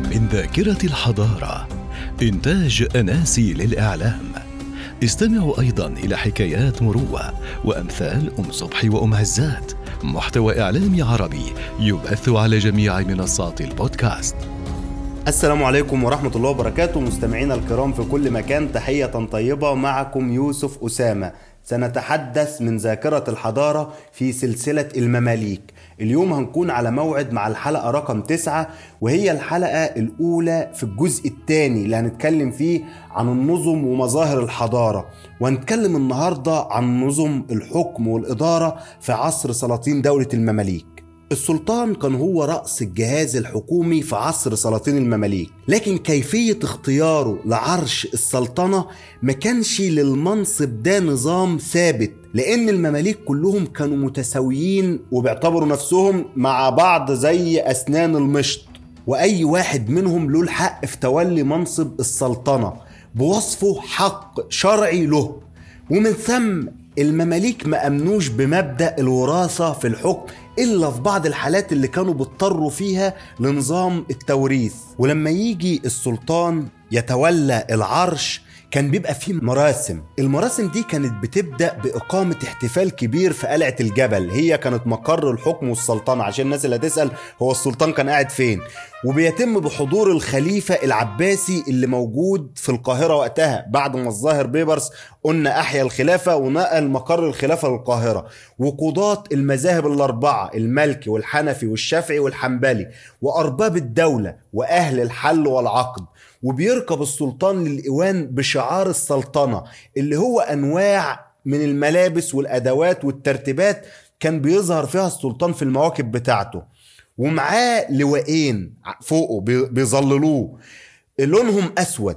من ذاكرة الحضارة. إنتاج أناسي للإعلام. استمعوا أيضا إلى حكايات مروة وأمثال أم صبحي وأم هزات محتوى إعلامي عربي يبث على جميع منصات البودكاست. السلام عليكم ورحمة الله وبركاته مستمعينا الكرام في كل مكان تحية طيبة معكم يوسف أسامة. سنتحدث من ذاكرة الحضارة في سلسلة المماليك. اليوم هنكون على موعد مع الحلقة رقم تسعة وهي الحلقة الأولى في الجزء الثاني اللي هنتكلم فيه عن النظم ومظاهر الحضارة. وهنتكلم النهاردة عن نظم الحكم والإدارة في عصر سلاطين دولة المماليك. السلطان كان هو رأس الجهاز الحكومي في عصر سلاطين المماليك. لكن كيفية اختياره لعرش السلطنة ما كانش للمنصب ده نظام ثابت. لأن المماليك كلهم كانوا متساويين وبيعتبروا نفسهم مع بعض زي أسنان المشط. وأي واحد منهم له الحق في تولي منصب السلطنة بوصفه حق شرعي له. ومن ثم المماليك ما أمنوش بمبدأ الوراثة في الحكم إلا في بعض الحالات اللي كانوا بيضطروا فيها لنظام التوريث. ولما يجي السلطان يتولى العرش كان بيبقى فيه مراسم. المراسم دي كانت بتبدأ بإقامة احتفال كبير في قلعة الجبل. هي كانت مقر الحكم والسلطنة عشان الناس اللي هتسأل هو السلطان كان قاعد فين؟ وبيتم بحضور الخليفة العباسي اللي موجود في القاهرة وقتها بعد ما الظاهر بيبرس قلنا أحيا الخلافة ونقل مقر الخلافة للقاهرة. وقضاة المذاهب الأربعة المالكي والحنفي والشافعي والحنبلي وأرباب الدولة وأهل الحل والعقد. وبيركب السلطان للإيوان بشعار السلطنة اللي هو أنواع من الملابس والأدوات والترتيبات كان بيظهر فيها السلطان في المواكب بتاعته. ومعاه لواءين فوقه بيظللوه. لونهم أسود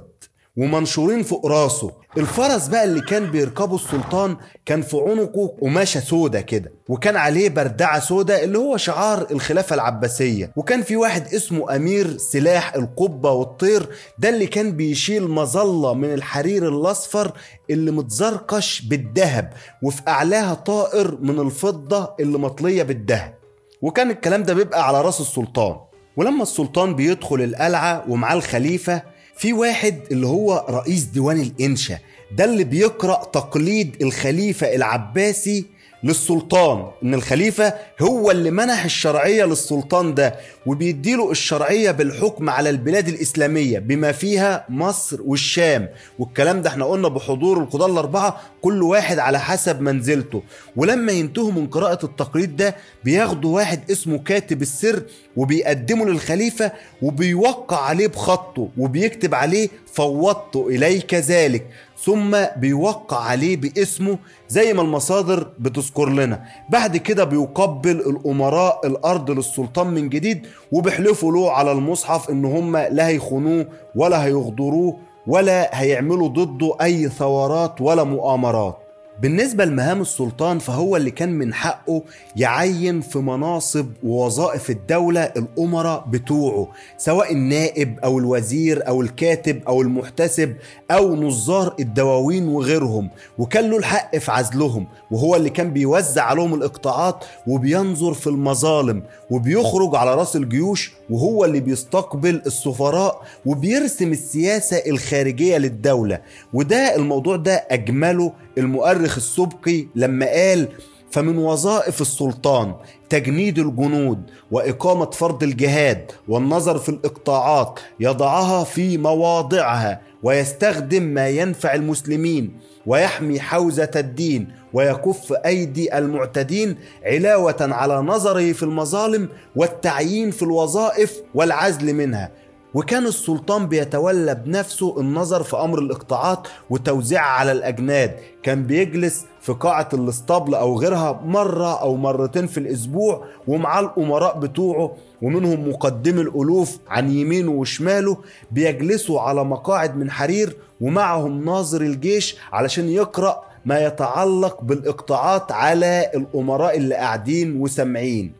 ومنشورين فوق راسه. الفرس بقى اللي كان بيركبه السلطان كان في عنقه قماشه سودا كده وكان عليه بردعة سودا اللي هو شعار الخلافة العباسية. وكان في واحد اسمه أمير سلاح القبة والطير ده اللي كان بيشيل مظلة من الحرير الأصفر اللي متزركش بالذهب وفي أعلاها طائر من الفضة اللي مطلية بالذهب. وكان الكلام ده بيبقى على راس السلطان. ولما السلطان بيدخل القلعة ومعاه الخليفة في واحد اللي هو رئيس ديوان الإنشا ده اللي بيقرأ تقليد الخليفة العباسي للسلطان إن الخليفة هو اللي منح الشرعية للسلطان ده وبيديله الشرعية بالحكم على البلاد الإسلامية بما فيها مصر والشام. والكلام ده إحنا قلنا بحضور القضاة الأربعة كل واحد على حسب منزلته. ولما ينتهوا من قراءة التقليد ده بياخدوا واحد اسمه كاتب السر وبيقدمه للخليفة وبيوقع عليه بخطه وبيكتب عليه فوضت إليك ذلك ثم بيوقع عليه باسمه زي ما المصادر بتذكر لنا. بعد كده بيقبل الأمراء الأرض للسلطان من جديد وبيحلفوا له على المصحف إن هم لا هيخونوه ولا هيغدروه ولا هيعملوا ضده أي ثورات ولا مؤامرات. بالنسبة لمهام السلطان فهو اللي كان من حقه يعين في مناصب ووظائف الدولة الأمراء بتوعه سواء النائب أو الوزير أو الكاتب أو المحتسب أو نظار الدواوين وغيرهم وكان له الحق في عزلهم وهو اللي كان بيوزع عليهم الإقطاعات وبينظر في المظالم وبيخرج على رأس الجيوش وهو اللي بيستقبل السفراء وبيرسم السياسة الخارجية للدولة. وده الموضوع ده أجمله المؤرخ السبقي لما قال فمن وظائف السلطان تجنيد الجنود وإقامة فرض الجهاد والنظر في الإقطاعات يضعها في مواضعها ويستخدم ما ينفع المسلمين ويحمي حوزة الدين ويكف أيدي المعتدين علاوة على نظره في المظالم والتعيين في الوظائف والعزل منها. وكان السلطان بيتولى بنفسه النظر في أمر الاقطاعات وتوزيعها على الأجناد. كان بيجلس في قاعة الاسطبل أو غيرها مرة أو مرتين في الأسبوع ومعاه الأمراء بتوعه ومنهم مقدم الألوف عن يمينه وشماله بيجلسوا على مقاعد من حرير ومعهم ناظر الجيش علشان يقرأ ما يتعلق بالإقطاعات على الأمراء اللي قاعدين وسامعين.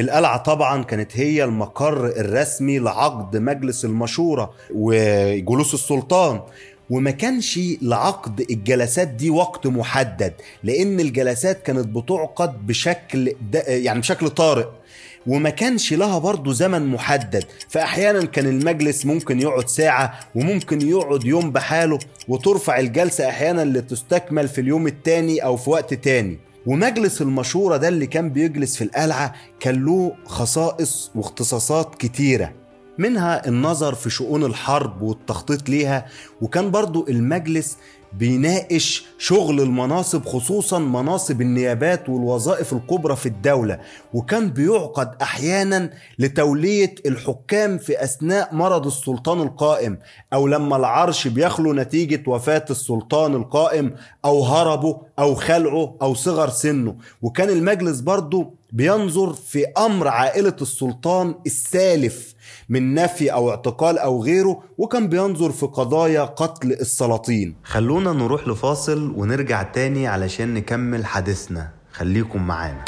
القلعة طبعا كانت هي المقر الرسمي لعقد مجلس المشورة وجلوس السلطان. وما كانش لعقد الجلسات دي وقت محدد لأن الجلسات كانت بتعقد بشكل يعني بشكل طارئ. وما كانش لها برضه زمن محدد. فأحيانا كان المجلس ممكن يقعد ساعة وممكن يقعد يوم بحاله وترفع الجلسة أحيانا لتستكمل في اليوم التاني أو في وقت تاني. ومجلس المشورة ده اللي كان بيجلس في القلعة كان له خصائص واختصاصات كتيرة منها النظر في شؤون الحرب والتخطيط ليها وكان برضو المجلس بيناقش شغل المناصب خصوصا مناصب النيابات والوظائف الكبرى في الدولة. وكان بيعقد أحيانا لتولية الحكام في أثناء مرض السلطان القائم أو لما العرش بيخلو نتيجة وفاة السلطان القائم أو هربه أو خلعه أو صغر سنه. وكان المجلس برضو بينظر في أمر عائلة السلطان السالف من نفي أو اعتقال أو غيره وكان بينظر في قضايا قتل السلاطين. خلونا نروح لفاصل ونرجع تاني علشان نكمل حديثنا. خليكم معانا.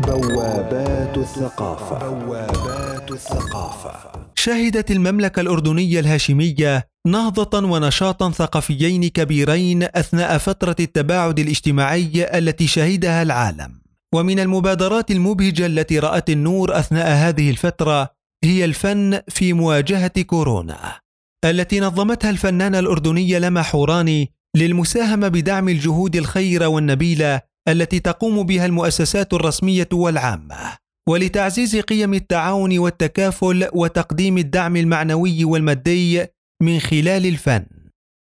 بوابات الثقافة. بوابات الثقافة. شهدت المملكة الأردنية الهاشمية نهضة ونشاطا ثقافيين كبيرين أثناء فترة التباعد الاجتماعي التي شهدها العالم. ومن المبادرات المبهجة التي رأت النور أثناء هذه الفترة هي الفن في مواجهة كورونا التي نظمتها الفنانة الأردنية لما حوراني للمساهمة بدعم الجهود الخيرة والنبيلة التي تقوم بها المؤسسات الرسمية والعامة ولتعزيز قيم التعاون والتكافل وتقديم الدعم المعنوي والمادي من خلال الفن.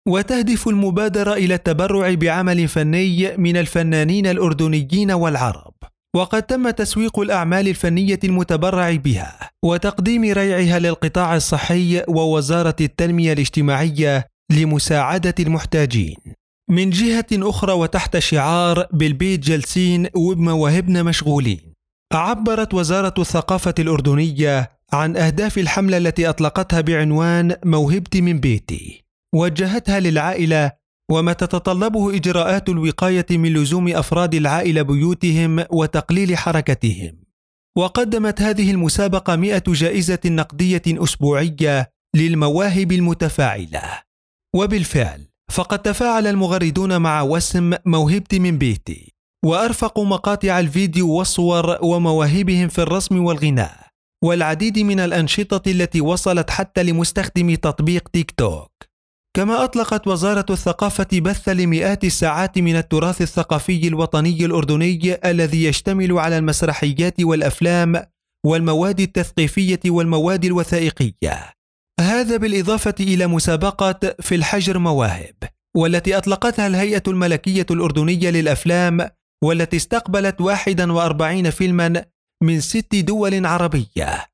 وتهدف المبادرة إلى التبرع بعمل فني من الفنانين الأردنيين والعرب. وقد تم تسويق الأعمال الفنية المتبرع بها وتقديم ريعها للقطاع الصحي ووزارة التنمية الاجتماعية لمساعدة المحتاجين. من جهة أخرى وتحت شعار بالبيت جالسين وبمواهبنا مشغولين. عبرت وزارة الثقافة الأردنية عن أهداف الحملة التي أطلقتها بعنوان موهبتي من بيتي. وجهتها للعائلة وما تتطلبه إجراءات الوقاية من لزوم أفراد العائلة بيوتهم وتقليل حركتهم. وقدمت هذه المسابقة مئة جائزة نقدية أسبوعية للمواهب المتفاعلة. وبالفعل فقد تفاعل المغردون مع وسم موهبتي من بيتي وأرفقوا مقاطع الفيديو والصور ومواهبهم في الرسم والغناء والعديد من الأنشطة التي وصلت حتى لمستخدمي تطبيق تيك توك. كما أطلقت وزارة الثقافة بث لمئات الساعات من التراث الثقافي الوطني الأردني الذي يشتمل على المسرحيات والأفلام والمواد التثقيفية والمواد الوثائقية. هذا بالإضافة إلى مسابقة في الحجر مواهب، والتي أطلقتها الهيئة الملكية الأردنية للأفلام، والتي استقبلت 41 فيلما من ست دول عربية،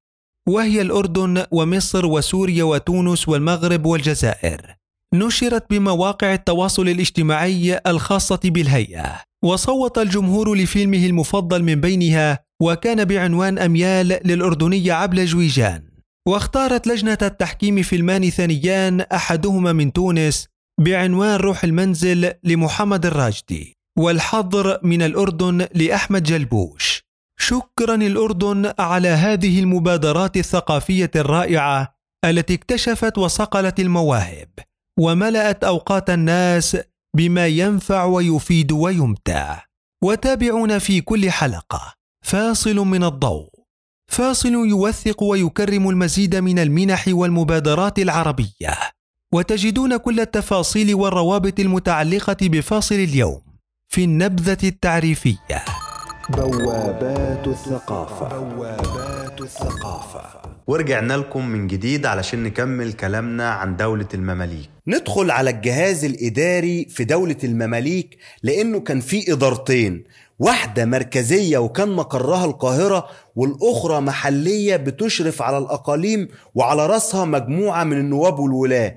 وهي الأردن ومصر وسوريا وتونس والمغرب والجزائر. نشرت بمواقع التواصل الاجتماعي الخاصة بالهيئة، وصوت الجمهور لفيلمه المفضل من بينها وكان بعنوان أميال للأردنية عبلة جويجان. واختارت لجنة التحكيم فيلمان ثانيان أحدهما من تونس بعنوان روح المنزل لمحمد الراجدي، والحظر من الأردن لأحمد جلبوش. شكرا الأردن على هذه المبادرات الثقافية الرائعة التي اكتشفت وصقلت المواهب وملأت أوقات الناس بما ينفع ويفيد ويمتع. وتابعونا في كل حلقة. فاصل من الضوء. فاصل يوثق ويكرم المزيد من المنح والمبادرات العربية. وتجدون كل التفاصيل والروابط المتعلقة بفاصل اليوم في النبذة التعريفية. بوابات الثقافة. بوابات الثقافة. ورجعنا لكم من جديد علشان نكمل كلامنا عن دولة المماليك. ندخل على الجهاز الإداري في دولة المماليك لأنه كان في إدارتين واحدة مركزية وكان مقرها القاهرة والأخرى محلية بتشرف على الأقاليم وعلى رأسها مجموعة من النواب والولاة.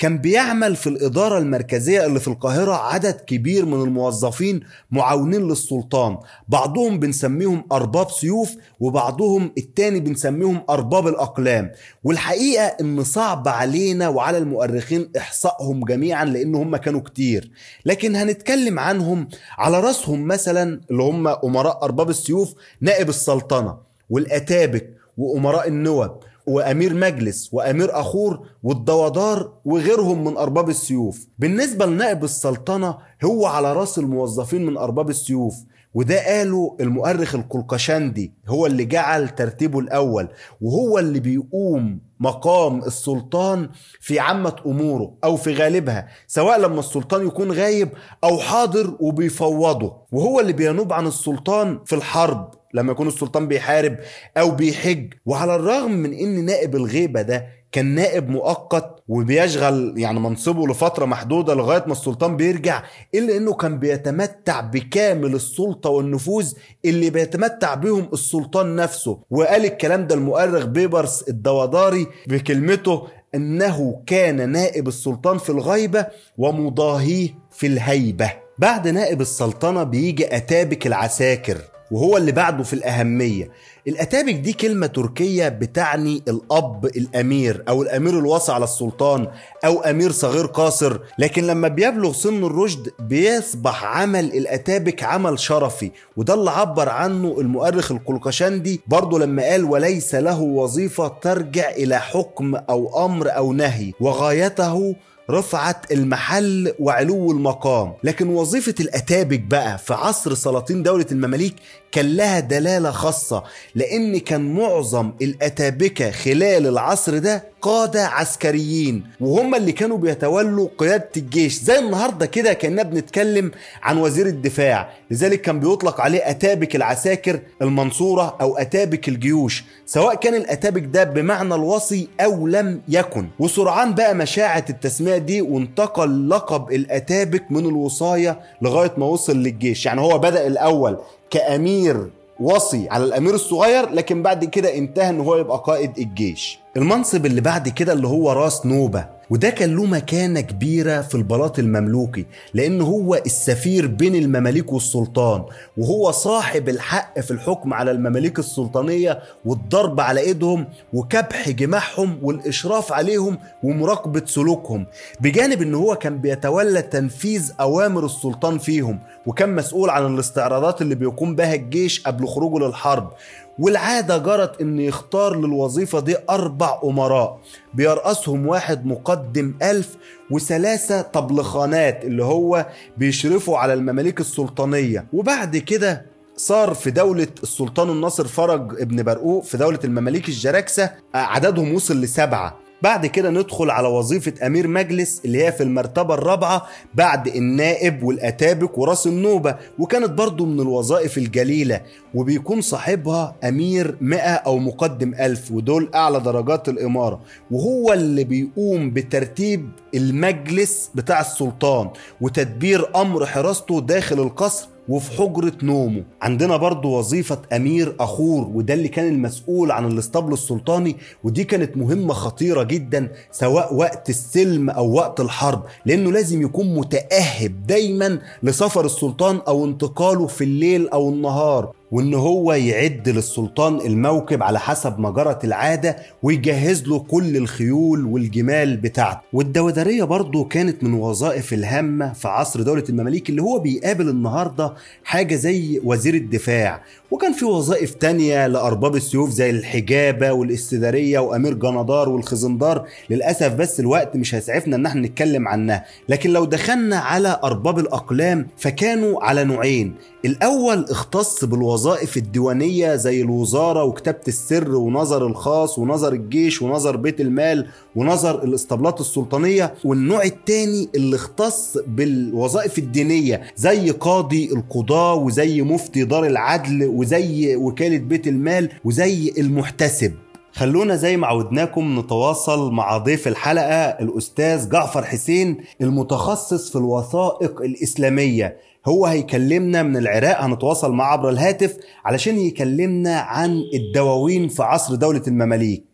كان بيعمل في الإدارة المركزية اللي في القاهرة عدد كبير من الموظفين معاونين للسلطان. بعضهم بنسميهم أرباب سيوف وبعضهم التاني بنسميهم أرباب الأقلام. والحقيقة إن صعب علينا وعلى المؤرخين إحصائهم جميعا لأن هم كانوا كتير. لكن هنتكلم عنهم على رأسهم مثلا اللي هم أمراء أرباب السيوف نائب السلطنة والأتابك وأمراء النوب وأمير مجلس وأمير أخور والدوادار وغيرهم من أرباب السيوف. بالنسبة لنائب السلطنة هو على رأس الموظفين من أرباب السيوف وده قاله المؤرخ القلقشندي هو اللي جعل ترتيبه الأول وهو اللي بيقوم مقام السلطان في عامة أموره أو في غالبها سواء لما السلطان يكون غايب أو حاضر وبيفوضه وهو اللي بينوب عن السلطان في الحرب. لما يكون السلطان بيحارب أو بيحج وعلى الرغم من إن نائب الغيبة ده كان نائب مؤقت وبيشغل يعني منصبه لفترة محدودة لغاية ما السلطان بيرجع إلا إنه كان بيتمتع بكامل السلطة والنفوذ اللي بيتمتع بهم السلطان نفسه. وقال الكلام ده المؤرخ بيبرس الدواداري بكلمته إنه كان نائب السلطان في الغيبة ومضاهيه في الهيبة. بعد نائب السلطنة بيجي أتابك العساكر. وهو اللي بعده في الأهمية. الأتابك دي كلمة تركية بتعني الأب الأمير أو الأمير الوصي على السلطان أو أمير صغير قاصر. لكن لما بيبلغ سن الرشد بيصبح عمل الأتابك عمل شرفي. وده اللي عبر عنه المؤرخ القلقشندي برضه لما قال وليس له وظيفة ترجع إلى حكم أو أمر أو نهي. وغايته رفعة المحل وعلو المقام. لكن وظيفة الأتابك بقى في عصر سلاطين دولة المماليك كان لها دلالة خاصة لأن كان معظم الأتابكة خلال العصر ده قادة عسكريين وهم اللي كانوا بيتولوا قيادة الجيش. زي النهاردة كده كأننا بنتكلم عن وزير الدفاع. لذلك كان بيطلق عليه أتابك العساكر المنصورة أو أتابك الجيوش. سواء كان الأتابك ده بمعنى الوصي أو لم يكن. وسرعان بقى مشاعة التسمية دي وانتقل لقب الأتابك من الوصاية لغاية ما وصل للجيش. يعني هو بدأ الأول كأمير وصي على الأمير الصغير لكن بعد كده انتهى إن هو يبقى قائد الجيش. المنصب اللي بعد كده اللي هو راس نوبة وده كان له مكانة كبيرة في البلاط المملوكي لأن هو السفير بين المماليك والسلطان وهو صاحب الحق في الحكم على المماليك السلطانية والضرب على إيدهم وكبح جماحهم والإشراف عليهم ومراقبة سلوكهم. بجانب أن هو كان بيتولى تنفيذ أوامر السلطان فيهم وكان مسؤول عن الاستعراضات اللي بيقوم بها الجيش قبل خروجه للحرب. والعادة جرت إن يختار للوظيفة دي أربع أمراء. بيرأسهم واحد مقدم ألف وثلاثة طبلخانات اللي هو بيشرفوا على المماليك السلطانية. وبعد كده صار في دولة السلطان الناصر فرج ابن برقوق في دولة المماليك الجراكسة عددهم وصل لسبعة. بعد كده ندخل على وظيفة أمير مجلس اللي هي في المرتبة الرابعة بعد النائب والأتابك وراس النوبة وكانت برضو من الوظائف الجليلة وبيكون صاحبها أمير مئة أو مقدم ألف ودول أعلى درجات الإمارة وهو اللي بيقوم بترتيب المجلس بتاع السلطان وتدبير أمر حراسته داخل القصر وفي حجرة نومه. عندنا برضو وظيفة أمير أخور وده اللي كان المسؤول عن الاسطبل السلطاني ودي كانت مهمة خطيرة جدا سواء وقت السلم أو وقت الحرب لأنه لازم يكون متأهب دايما لسفر السلطان أو انتقاله في الليل أو النهار. وإن هو يعد للسلطان الموكب على حسب ما جرت العادة ويجهز له كل الخيول والجمال بتاعته. والدودريه برضه كانت من وظائف الهامة في عصر دولة المماليك اللي هو بيقابل النهارده حاجة زي وزير الدفاع. وكان في وظائف تانية لأرباب السيوف زي الحجابة والاستدارية وأمير جنادار والخزندار. للأسف بس الوقت مش هيسعفنا إن إحنا نتكلم عنها. لكن لو دخلنا على أرباب الأقلام فكانوا على نوعين. الأول اختص بالوظائف الديوانية زي الوزارة وكتابة السر ونظر الخاص ونظر الجيش ونظر بيت المال ونظر الاسطبلات السلطانية والنوع الثاني اللي اختص بالوظائف الدينية زي قاضي القضاة وزي مفتي دار العدل وزي وكالة بيت المال وزي المحتسب. خلونا زي ما عودناكم نتواصل مع ضيف الحلقة الأستاذ جعفر حسين المتخصص في الوثائق الإسلامية. هو هيكلمنا من العراق هنتواصل معاه عبر الهاتف علشان يكلمنا عن الدواوين في عصر دولة المماليك.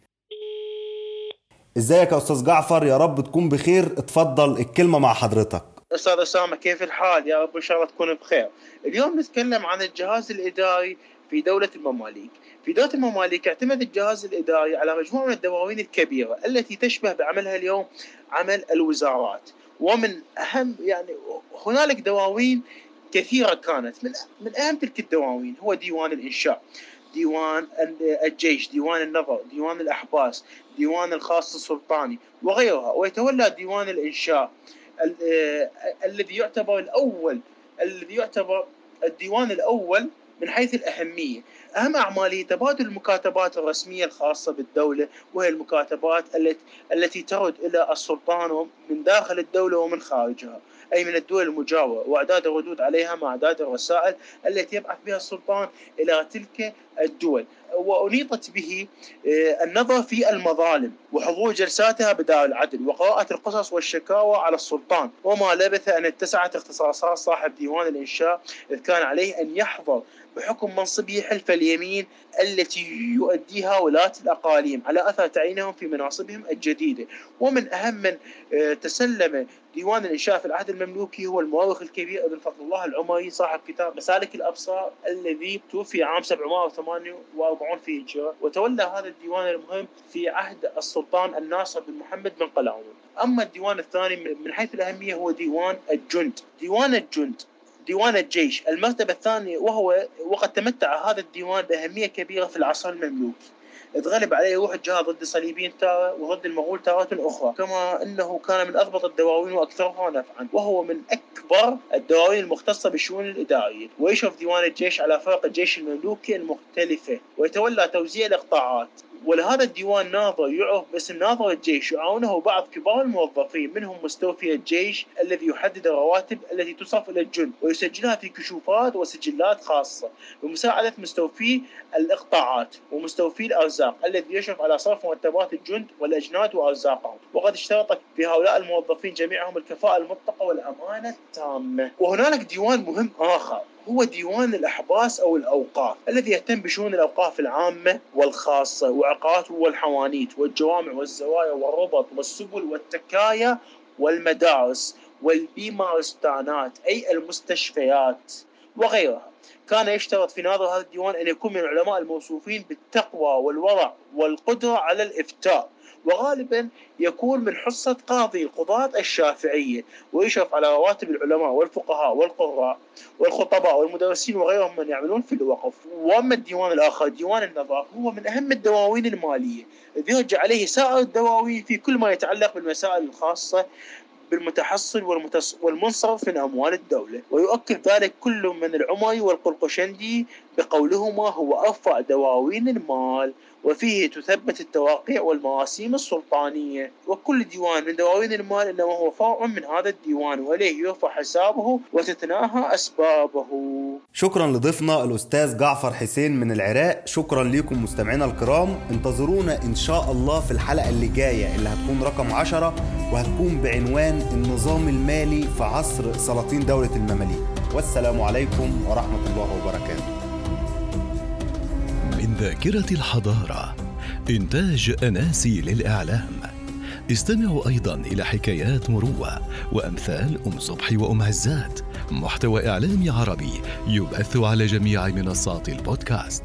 ازيك يا أستاذ جعفر؟ يا رب تكون بخير. اتفضل الكلمة مع حضرتك. أستاذ أسامة كيف الحال؟ يا رب إن شاء الله تكون بخير. اليوم نتكلم عن الجهاز الإداري في دولة المماليك. في دولة المماليك اعتمد الجهاز الإداري على مجموعة من الدواوين الكبيرة التي تشبه بعملها اليوم عمل الوزارات. ومن أهم يعني هنالك دواوين كثيرة كانت. من من أهم تلك الدواوين هو ديوان الإنشاء. ديوان الجيش ديوان النظر ديوان الأحباس ديوان الخاص السلطاني وغيرها. ويتولى ديوان الإنشاء الذي يعتبر الأول الذي يعتبر الديوان الأول من حيث الأهمية. أهم أعماله تبادل المكاتبات الرسمية الخاصة بالدولة وهي المكاتبات التي التي ترد إلى السلطان من داخل الدولة ومن خارجها أي من الدول المجاورة وإعداد الردود عليها مع إعداد الرسائل التي يبعث بها السلطان إلى تلك الدول. وأنيطت به آه، النظر في المظالم وحضور جلساتها بدار العدل وقراءة القصص والشكاوى على السلطان. وما لبث أن اتسعت اختصاصات صاحب ديوان الإنشاء إذ كان عليه أن يحضر بحكم منصبه حلف اليمين التي يؤديها ولاة الأقاليم على أثر تعيينهم في مناصبهم الجديدة. ومن أهم من آه، تسلم ديوان الإنشاء في العهد المملوكي هو المؤرخ الكبير ابن فضل الله العمري صاحب كتاب مسالك الأبصار الذي توفي عام 780 1848 هجرة وتولى هذا الديوان المهم في عهد السلطان الناصر بن محمد بن قلاوون أما الديوان الثاني من حيث الأهمية هو ديوان الجند. ديوان الجند ديوان الجيش. المرتبة الثانية وهو وقد تمتع هذا الديوان بأهمية كبيرة في العصر المملوكي تغلب عليه روح الجهاد ضد الصليبيين تارة وضد المغول تارة أخرى. كما أنه كان من أضبط الدواوين وأكثرها نفعا. وهو من أكبر الدواوين المختصة بالشؤون الإدارية ويشرف ديوان الجيش على فرق الجيش المملوكي المختلفة. ويتولى توزيع الإقطاعات. ولهذا الديوان ناظر يعرف باسم ناظر الجيش يعاونه بعض كبار الموظفين منهم مستوفي الجيش الذي يحدد الرواتب التي تصرف إلى الجند ويسجلها في كشوفات وسجلات خاصة بمساعدة مستوفي الإقطاعات ومستوفي الأرزاق الذي يشرف على صرف مرتبات الجند والأجناد وأرزاقهم. وقد اشترط في هؤلاء الموظفين جميعهم الكفاءة المطلقة والأمانة التامة. وهنالك ديوان مهم آخر. هو ديوان الأحباس أو الأوقاف الذي يهتم بشؤون الأوقاف العامة والخاصة وعقارات والحوانيت والجوامع والزوايا والربط والسبل والتكايا والمدارس والبيمارستانات أي المستشفيات وغيرها. كان يشترط في ناظر هذا الديوان أن يكون من العلماء الموصوفين بالتقوى والورع والقدرة على الإفتاء. وغالبا يكون من حصة قاضي القضاة الشافعية ويشرف على رواتب العلماء والفقهاء والقراء والخطباء والمدرسين وغيرهم من يعملون في الوقف. وأما الديوان الآخر ديوان النظر هو من أهم الدواوين المالية. الذي يرجع عليه سائر الدواوين في كل ما يتعلق بالمسائل الخاصة بالمتحصل والمنصرف من أموال الدولة. ويؤكد ذلك كل من العمري والقرقشندي بقولهما هو أرفع دواوين المال وفيه تثبت التواقيع والمواسيم السلطانية. وكل ديوان من دواوين المال إنما هو فرع من هذا الديوان وإليه يرفع حسابه وتتناهى أسبابه. شكرا لضيفنا الأستاذ جعفر حسين من العراق. شكرا لكم مستمعينا الكرام. انتظرونا إن شاء الله في الحلقة اللي جاية اللي هتكون رقم عشرة وهتكون بعنوان النظام المالي في عصر سلاطين دولة المماليك. والسلام عليكم ورحمة الله وبركاته. ذاكرة الحضارة. إنتاج أناسي للإعلام. استمعوا أيضا إلى حكايات مروة وأمثال أم صبحي وأم عزات. محتوى إعلامي عربي يبث على جميع منصات البودكاست.